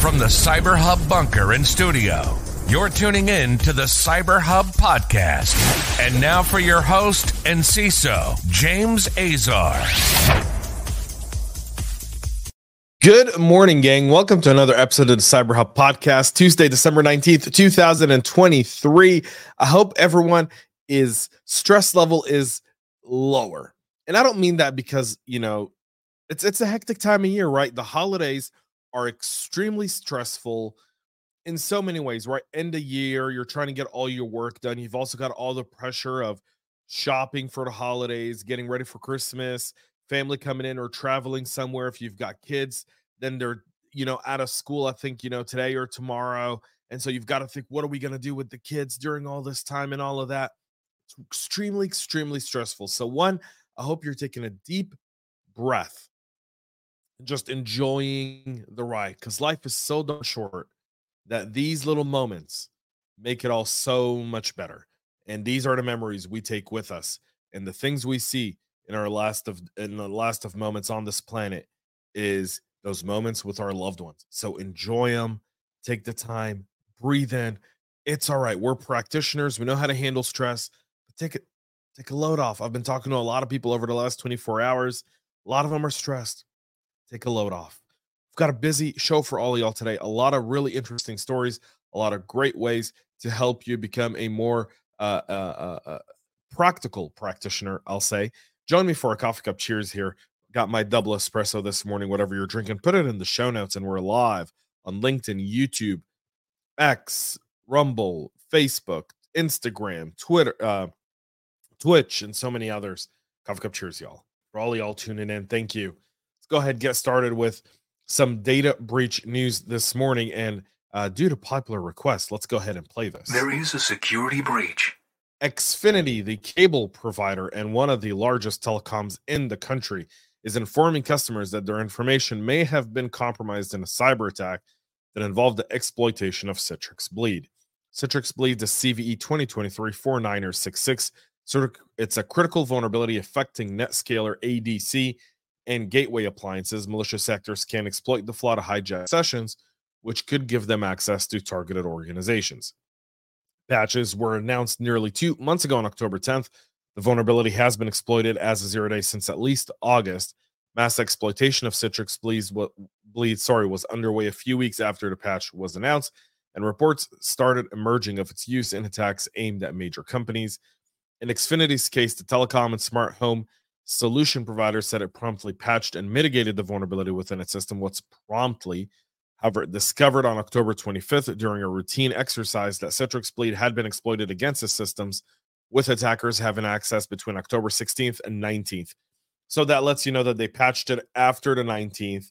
From the Cyber Hub bunker and studio, you're tuning in to the Cyber Hub podcast. And now for your host and CISO, James Azar. Good morning, gang. Welcome to another episode of the Cyber Hub podcast, Tuesday, December 19th, 2023. I hope everyone is stress level is lower. And I don't mean that because, you know, it's it's a hectic time of year, right? The holidays are extremely stressful in so many ways, right? End of year, you're trying to get all your work done. You've also got all the pressure of shopping for the holidays, getting ready for Christmas, family coming in or traveling somewhere if you've got kids, then they're, you know, out of school, I think, you know, today or tomorrow. And so you've got to think, what are we going to do with the kids during all this time and all of that? It's extremely, extremely stressful. So, one, I hope you're taking a deep breath, just enjoying the ride because life is so darn short that these little moments make it all so much better. And these are the memories we take with us and the things we see in our last of in the last of moments on this planet is those moments with our loved ones. So enjoy them, take the time, breathe in. It's all right. We're practitioners. We know how to handle stress. But take it, take a load off. I've been talking to a lot of people over the last 24 hours. A lot of them are stressed. Take a load off. We've got a busy show for all y'all today. A lot of really interesting stories, a lot of great ways to help you become a more uh, uh, uh, uh practical practitioner, I'll say. Join me for a coffee cup cheers here. Got my double espresso this morning, whatever you're drinking. Put it in the show notes, and we're live on LinkedIn, YouTube, X, Rumble, Facebook, Instagram, Twitter, uh, Twitch, and so many others. Coffee cup cheers, y'all. For all y'all tuning in, thank you. Go ahead and get started with some data breach news this morning. And uh, due to popular request, let's go ahead and play this. There is a security breach. Xfinity, the cable provider and one of the largest telecoms in the country, is informing customers that their information may have been compromised in a cyber attack that involved the exploitation of Citrix Bleed. Citrix Bleed is CVE 2023 49er66. So it's a critical vulnerability affecting NetScaler ADC and gateway appliances. Malicious actors can exploit the flaw to hijack sessions, which could give them access to targeted organizations. Patches were announced nearly two months ago on October 10th. The vulnerability has been exploited as a zero day since at least August. Mass exploitation of Citrix Bleeds, bleed sorry, was underway a few weeks after the patch was announced, and reports started emerging of its use in attacks aimed at major companies. In Xfinity's case, the telecom and smart home solution provider said it promptly patched and mitigated the vulnerability within its system. What's promptly However, discovered on October 25th during a routine exercise that Citrix Bleed had been exploited against the systems, with attackers having access between October 16th and 19th. So that lets you know that they patched it after the 19th.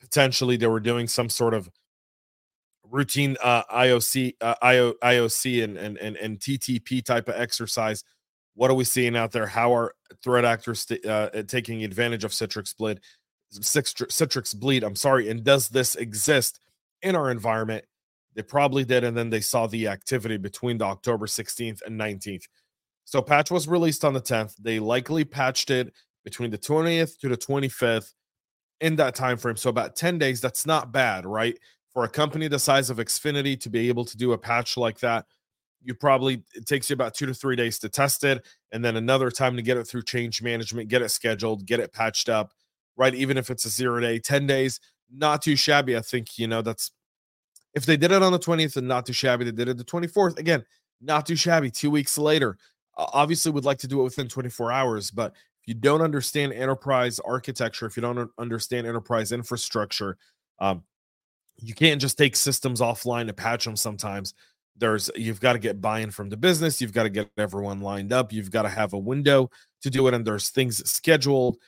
Potentially, they were doing some sort of routine uh, IOC, uh, IO, IOC, and, and and and TTP type of exercise. What are we seeing out there? How are threat actors uh, taking advantage of Citrix Bleed? Citrix bleed. I'm sorry. And does this exist in our environment? They probably did. And then they saw the activity between the October 16th and 19th. So patch was released on the 10th. They likely patched it between the 20th to the 25th in that time frame. So about 10 days. That's not bad, right? For a company the size of Xfinity to be able to do a patch like that, you probably it takes you about two to three days to test it, and then another time to get it through change management, get it scheduled, get it patched up, right? Even if it's a zero day, 10 days, not too shabby. I think, you know, that's if they did it on the 20th and not too shabby, they did it the 24th. Again, not too shabby. Two weeks later, obviously would like to do it within 24 hours, but if you don't understand enterprise architecture, if you don't understand enterprise infrastructure, um, you can't just take systems offline to patch them sometimes there's you've got to get buy-in from the business you've got to get everyone lined up you've got to have a window to do it and there's things scheduled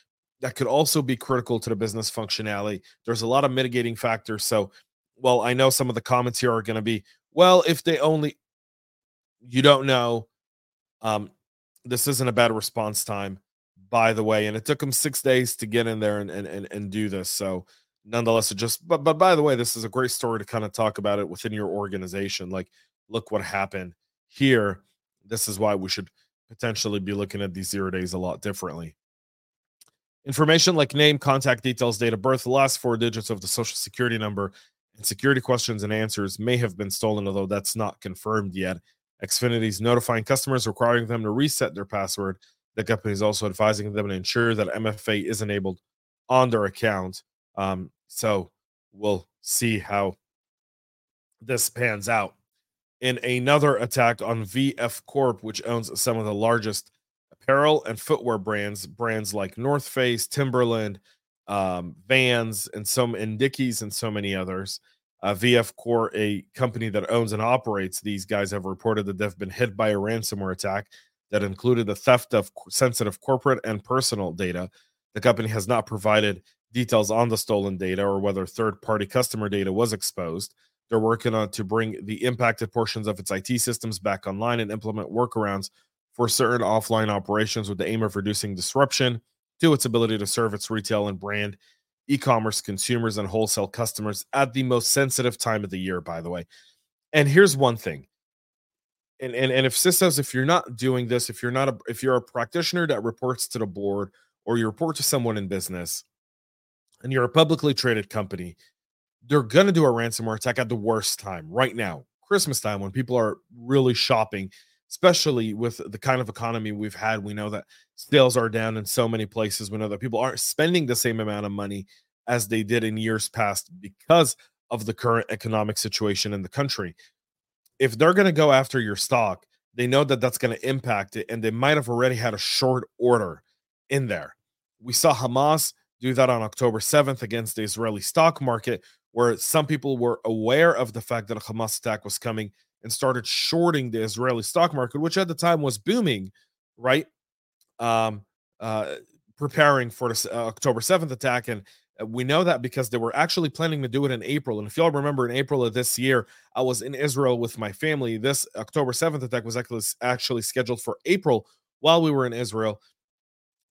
that could also be critical to the business functionality. There's a lot of mitigating factors. So, well, I know some of the comments here are going to be, well, if they only, you don't know, um, this isn't a bad response time, by the way. And it took them six days to get in there and and and, and do this. So, nonetheless, it just, but but by the way, this is a great story to kind of talk about it within your organization. Like, look what happened here. This is why we should potentially be looking at these zero days a lot differently. Information like name, contact details, date of birth, last four digits of the social security number, and security questions and answers may have been stolen, although that's not confirmed yet. Xfinity is notifying customers, requiring them to reset their password. The company is also advising them to ensure that MFA is enabled on their account. Um, so we'll see how this pans out. In another attack on VF Corp, which owns some of the largest apparel and footwear brands, brands like North Face, Timberland, um, Vans, and some and Dickies, and so many others. Uh, VF Corp, a company that owns and operates these guys, have reported that they've been hit by a ransomware attack that included the theft of sensitive corporate and personal data. The company has not provided details on the stolen data or whether third party customer data was exposed. They're working on to bring the impacted portions of its IT systems back online and implement workarounds for certain offline operations with the aim of reducing disruption to its ability to serve its retail and brand e-commerce consumers and wholesale customers at the most sensitive time of the year by the way. And here's one thing. And and, and if systems if you're not doing this if you're not a if you're a practitioner that reports to the board or you report to someone in business and you're a publicly traded company they're going to do a ransomware attack at the worst time right now christmas time when people are really shopping especially with the kind of economy we've had. We know that sales are down in so many places. We know that people aren't spending the same amount of money as they did in years past because of the current economic situation in the country. If they're going to go after your stock, they know that that's going to impact it, and they might have already had a short order in there. We saw Hamas do that on October 7th against the Israeli stock market, where some people were aware of the fact that a Hamas attack was coming and started shorting the Israeli stock market, which at the time was booming, right? Um, uh, preparing for the uh, October 7th attack. And uh, we know that because they were actually planning to do it in April. And if y'all remember, in April of this year, I was in Israel with my family. This October 7th attack was actually, actually scheduled for April while we were in Israel.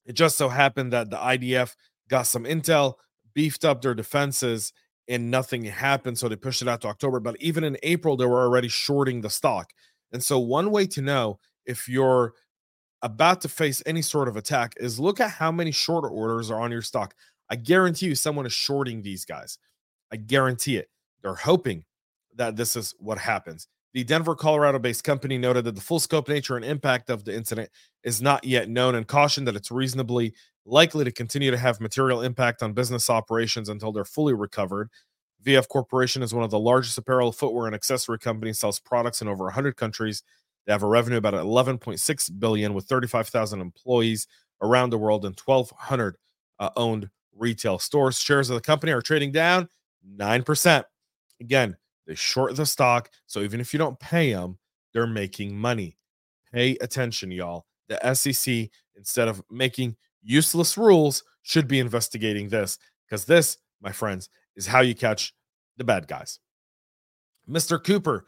It just so happened that the IDF got some intel, beefed up their defenses, and nothing happened. So they pushed it out to October. But even in April, they were already shorting the stock. And so, one way to know if you're about to face any sort of attack is look at how many shorter orders are on your stock. I guarantee you, someone is shorting these guys. I guarantee it. They're hoping that this is what happens. The Denver, Colorado based company noted that the full scope, nature, and impact of the incident is not yet known and cautioned that it's reasonably likely to continue to have material impact on business operations until they're fully recovered. VF Corporation is one of the largest apparel, footwear, and accessory companies, sells products in over 100 countries. They have a revenue about 11.6 billion with 35,000 employees around the world and 1,200 uh, owned retail stores. Shares of the company are trading down 9%. Again, they short the stock. So even if you don't pay them, they're making money. Pay attention, y'all. The SEC, instead of making useless rules should be investigating this because this, my friends, is how you catch the bad guys. Mr. Cooper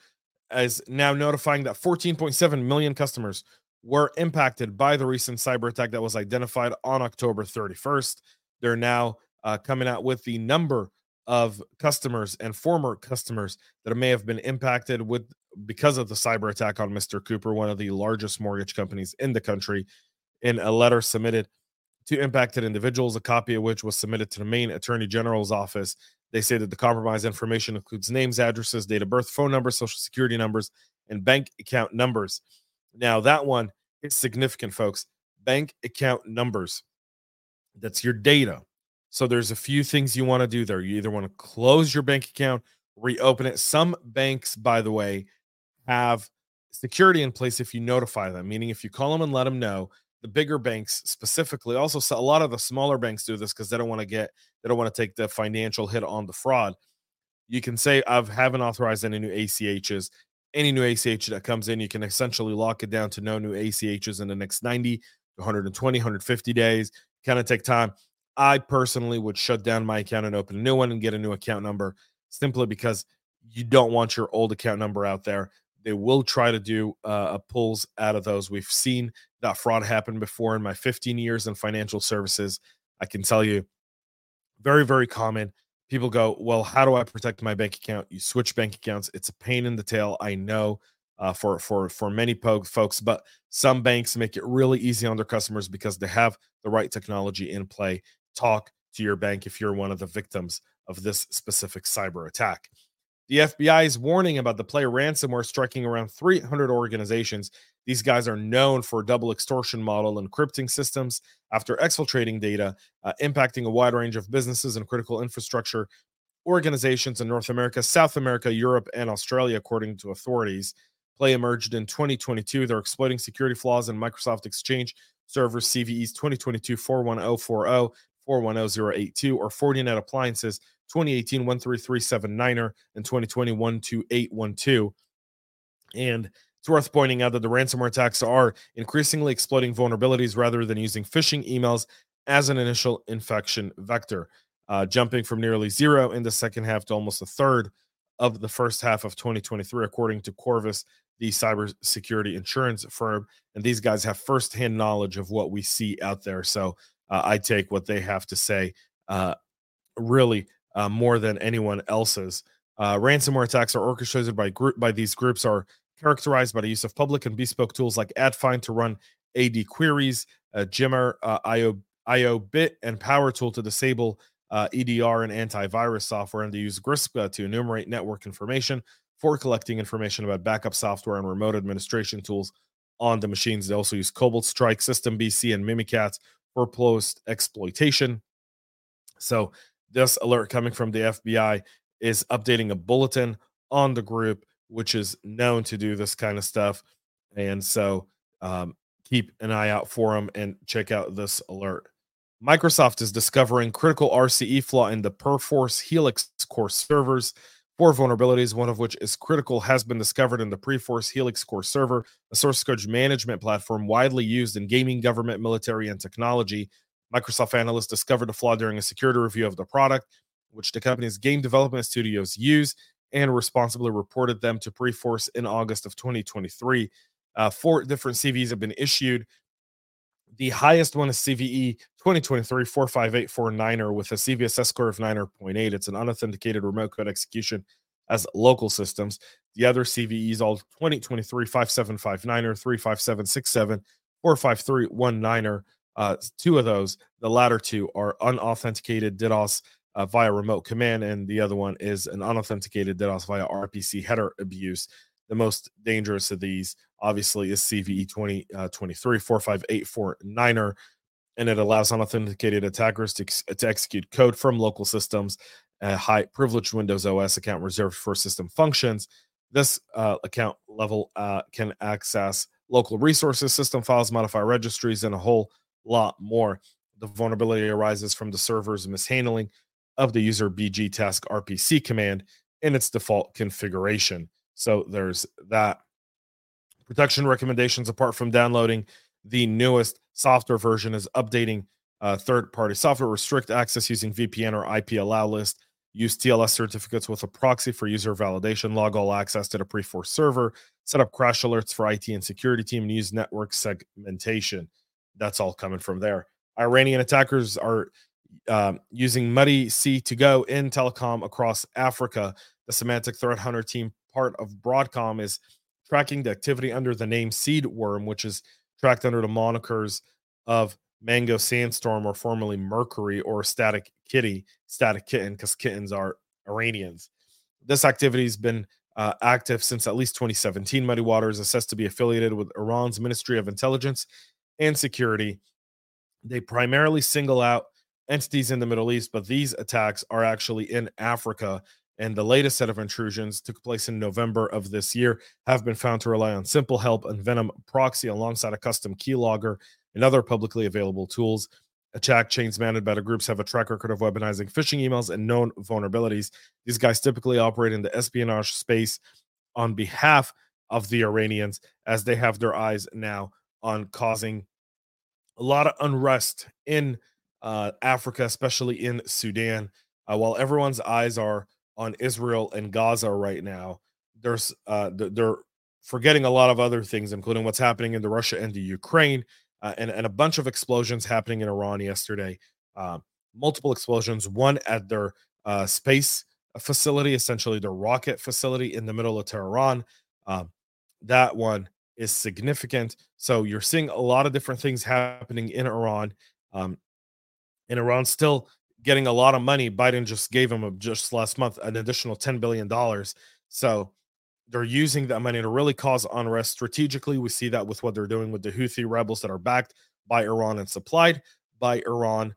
is now notifying that 14.7 million customers were impacted by the recent cyber attack that was identified on October 31st. They're now uh, coming out with the number of customers and former customers that may have been impacted with because of the cyber attack on Mr. Cooper, one of the largest mortgage companies in the country, in a letter submitted to impacted individuals, a copy of which was submitted to the Maine Attorney General's office. They say that the compromised information includes names, addresses, date of birth, phone numbers, social security numbers, and bank account numbers. Now, that one is significant, folks. Bank account numbers. That's your data. So there's a few things you want to do there. You either want to close your bank account, reopen it. Some banks, by the way, have security in place if you notify them, meaning if you call them and let them know the bigger banks specifically also a lot of the smaller banks do this because they don't want to get they don't want to take the financial hit on the fraud. You can say i've haven't authorized any new achs any new ach that comes in you can essentially lock it down to no new achs in the next 90 120 150 days. Kind of take time. I personally would shut down my account and open a new one and get a new account number simply because you don't want your old account number out there they will try to do uh, pulls out of those. We've seen that fraud happen before in my 15 years in financial services. I can tell you, very, very common. People go, Well, how do I protect my bank account? You switch bank accounts. It's a pain in the tail. I know uh, for for for many po- folks, but some banks make it really easy on their customers because they have the right technology in play. Talk to your bank if you're one of the victims of this specific cyber attack. The FBI is warning about the play ransomware striking around 300 organizations. These guys are known for a double extortion model encrypting systems after exfiltrating data, uh, impacting a wide range of businesses and critical infrastructure organizations in North America, South America, Europe, and Australia, according to authorities. Play emerged in 2022. They're exploiting security flaws in Microsoft Exchange servers CVEs 2022 41040, 410082, or Fortinet appliances 2018 13379er and 2020 12812. And it's worth pointing out that the ransomware attacks are increasingly exploiting vulnerabilities rather than using phishing emails as an initial infection vector, uh, jumping from nearly zero in the second half to almost a third of the first half of 2023, according to Corvus, the cybersecurity insurance firm. And these guys have firsthand knowledge of what we see out there. So uh, I take what they have to say uh, really uh, more than anyone else's. Uh, ransomware attacks are orchestrated by group by these groups are characterized by the use of public and bespoke tools like AdFind to run AD queries, uh, GMER, uh, IO, IOBit, and PowerTool to disable uh, EDR and antivirus software, and they use Grixba to enumerate network information for collecting information about backup software and remote administration tools on the machines. They also use Cobalt Strike, System BC, and Mimikatz for post exploitation. So, this alert coming from the FBI is updating a bulletin on the group, which is known to do this kind of stuff. And so, um, keep an eye out for them and check out this alert. Microsoft is discovering critical RCE flaw in the Perforce Helix core servers. Four vulnerabilities, one of which is critical, has been discovered in the Perforce Helix core server, a source code management platform widely used in gaming, government, military, and technology. Microsoft analysts discovered a flaw during a security review of the product, which the company's game development studios use, and responsibly reported them to Perforce in August of 2023. Uh, four different CVs have been issued the highest one is CVE 2023 45849er with a CVSS score of 9.8. It's an unauthenticated remote code execution as local systems. The other CVEs all 2023 5759er, 35767, 45319er. Uh, two of those, the latter two are unauthenticated DDoS uh, via remote command, and the other one is an unauthenticated DDoS via RPC header abuse. The most dangerous of these, obviously, is CVE 2023 uh, 45849er, and it allows unauthenticated attackers to, to execute code from local systems. A high privileged Windows OS account reserved for system functions. This uh, account level uh, can access local resources, system files, modify registries, and a whole lot more. The vulnerability arises from the server's mishandling of the user BG task RPC command in its default configuration. So there's that. Protection recommendations apart from downloading the newest software version is updating uh, third party software, restrict access using VPN or IP allow list, use TLS certificates with a proxy for user validation, log all access to the Perforce server, set up crash alerts for IT and security team, and use network segmentation. That's all coming from there. Iranian attackers are um, using MuddyC2Go in telecom across Africa. The Symantec Threat Hunter team part of Broadcom is tracking the activity under the name Seedworm, which is tracked under the monikers of Mango Sandstorm, or formerly Mercury, or Static Kitty, Static Kitten, because kittens are Iranians. This activity has been uh, active since at least 2017. Muddy Water is assessed to be affiliated with Iran's Ministry of Intelligence and Security. They primarily single out entities in the Middle East, but these attacks are actually in Africa and the latest set of intrusions took place in November of this year, have been found to rely on Simple Help and Venom proxy alongside a custom keylogger and other publicly available tools. Attack chains managed by the groups have a track record of weaponizing phishing emails and known vulnerabilities. These guys typically operate in the espionage space on behalf of the Iranians, as they have their eyes now on causing a lot of unrest in uh, Africa, especially in Sudan. Uh, while everyone's eyes are on Israel and Gaza right now. There's uh, they're forgetting a lot of other things, including what's happening in the Russia and the Ukraine, uh, and and a bunch of explosions happening in Iran yesterday. Uh, multiple explosions, one at their uh, space facility, essentially their rocket facility in the middle of Tehran. Um, that one is significant. So you're seeing a lot of different things happening in Iran. Um, and Iran still getting a lot of money. Biden just gave him just last month an additional $10 billion. So they're using that money to really cause unrest strategically. We see that with what they're doing with the Houthi rebels that are backed by Iran and supplied by Iran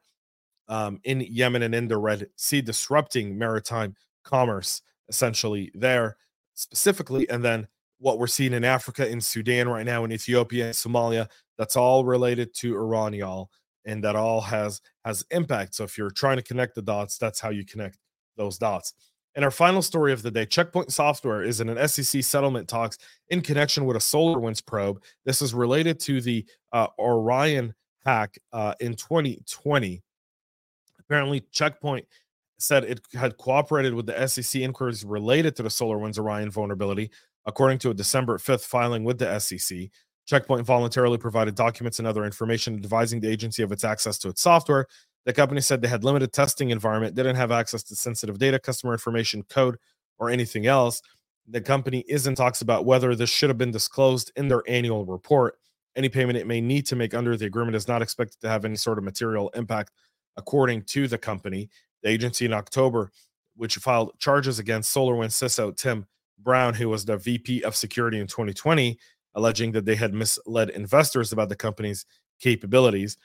um, in Yemen and in the Red Sea, disrupting maritime commerce essentially there specifically. And then what we're seeing in Africa, in Sudan right now, in Ethiopia, and Somalia, that's all related to Iran, y'all. And that all has has impact. So if you're trying to connect the dots, that's how you connect those dots. And our final story of the day Checkpoint Software is in an SEC settlement talks in connection with a SolarWinds probe. This is related to the uh, Orion hack uh, in 2020. Apparently, Checkpoint said it had cooperated with the SEC inquiries related to the SolarWinds Orion vulnerability, according to a December 5th filing with the SEC. Checkpoint voluntarily provided documents and other information advising the agency of its access to its software. The company said they had limited testing environment, didn't have access to sensitive data, customer information, code, or anything else. The company is in talks about whether this should have been disclosed in their annual report. Any payment it may need to make under the agreement is not expected to have any sort of material impact, according to the company. The agency in October, which filed charges against SolarWinds CISO Tim Brown, who was the VP of security in 2020, alleging that they had misled investors about the company's capabilities.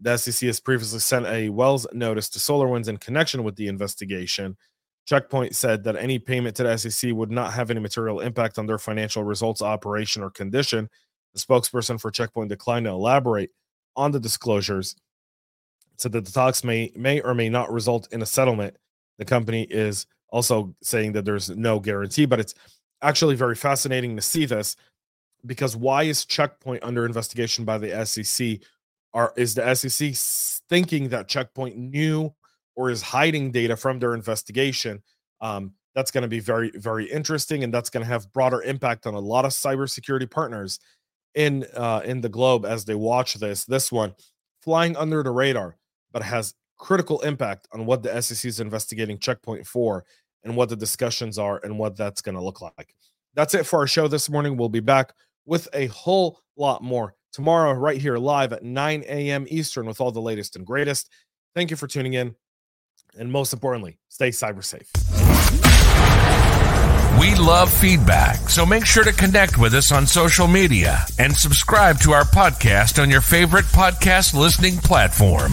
The SEC has previously sent a Wells notice to SolarWinds in connection with the investigation. Checkpoint said that any payment to the SEC would not have any material impact on their financial results, operation, or condition. The spokesperson for Checkpoint declined to elaborate on the disclosures. Said that the talks may may or may not result in a settlement. The company is also saying that there's no guarantee, but it's actually very fascinating to see this because why is Checkpoint under investigation by the SEC? Are is the SEC thinking that Checkpoint knew or is hiding data from their investigation? Um, that's going to be very very interesting, and that's going to have broader impact on a lot of cybersecurity partners in uh, in the globe as they watch this. This one flying under the radar, but has critical impact on what the SEC is investigating Checkpoint for and what the discussions are and what that's going to look like. That's it for our show this morning. We'll be back with a whole lot more tomorrow, right here live at 9 a.m. Eastern with all the latest and greatest. Thank you for tuning in. And most importantly, stay cyber safe. We love feedback, so make sure to connect with us on social media and subscribe to our podcast on your favorite podcast listening platform.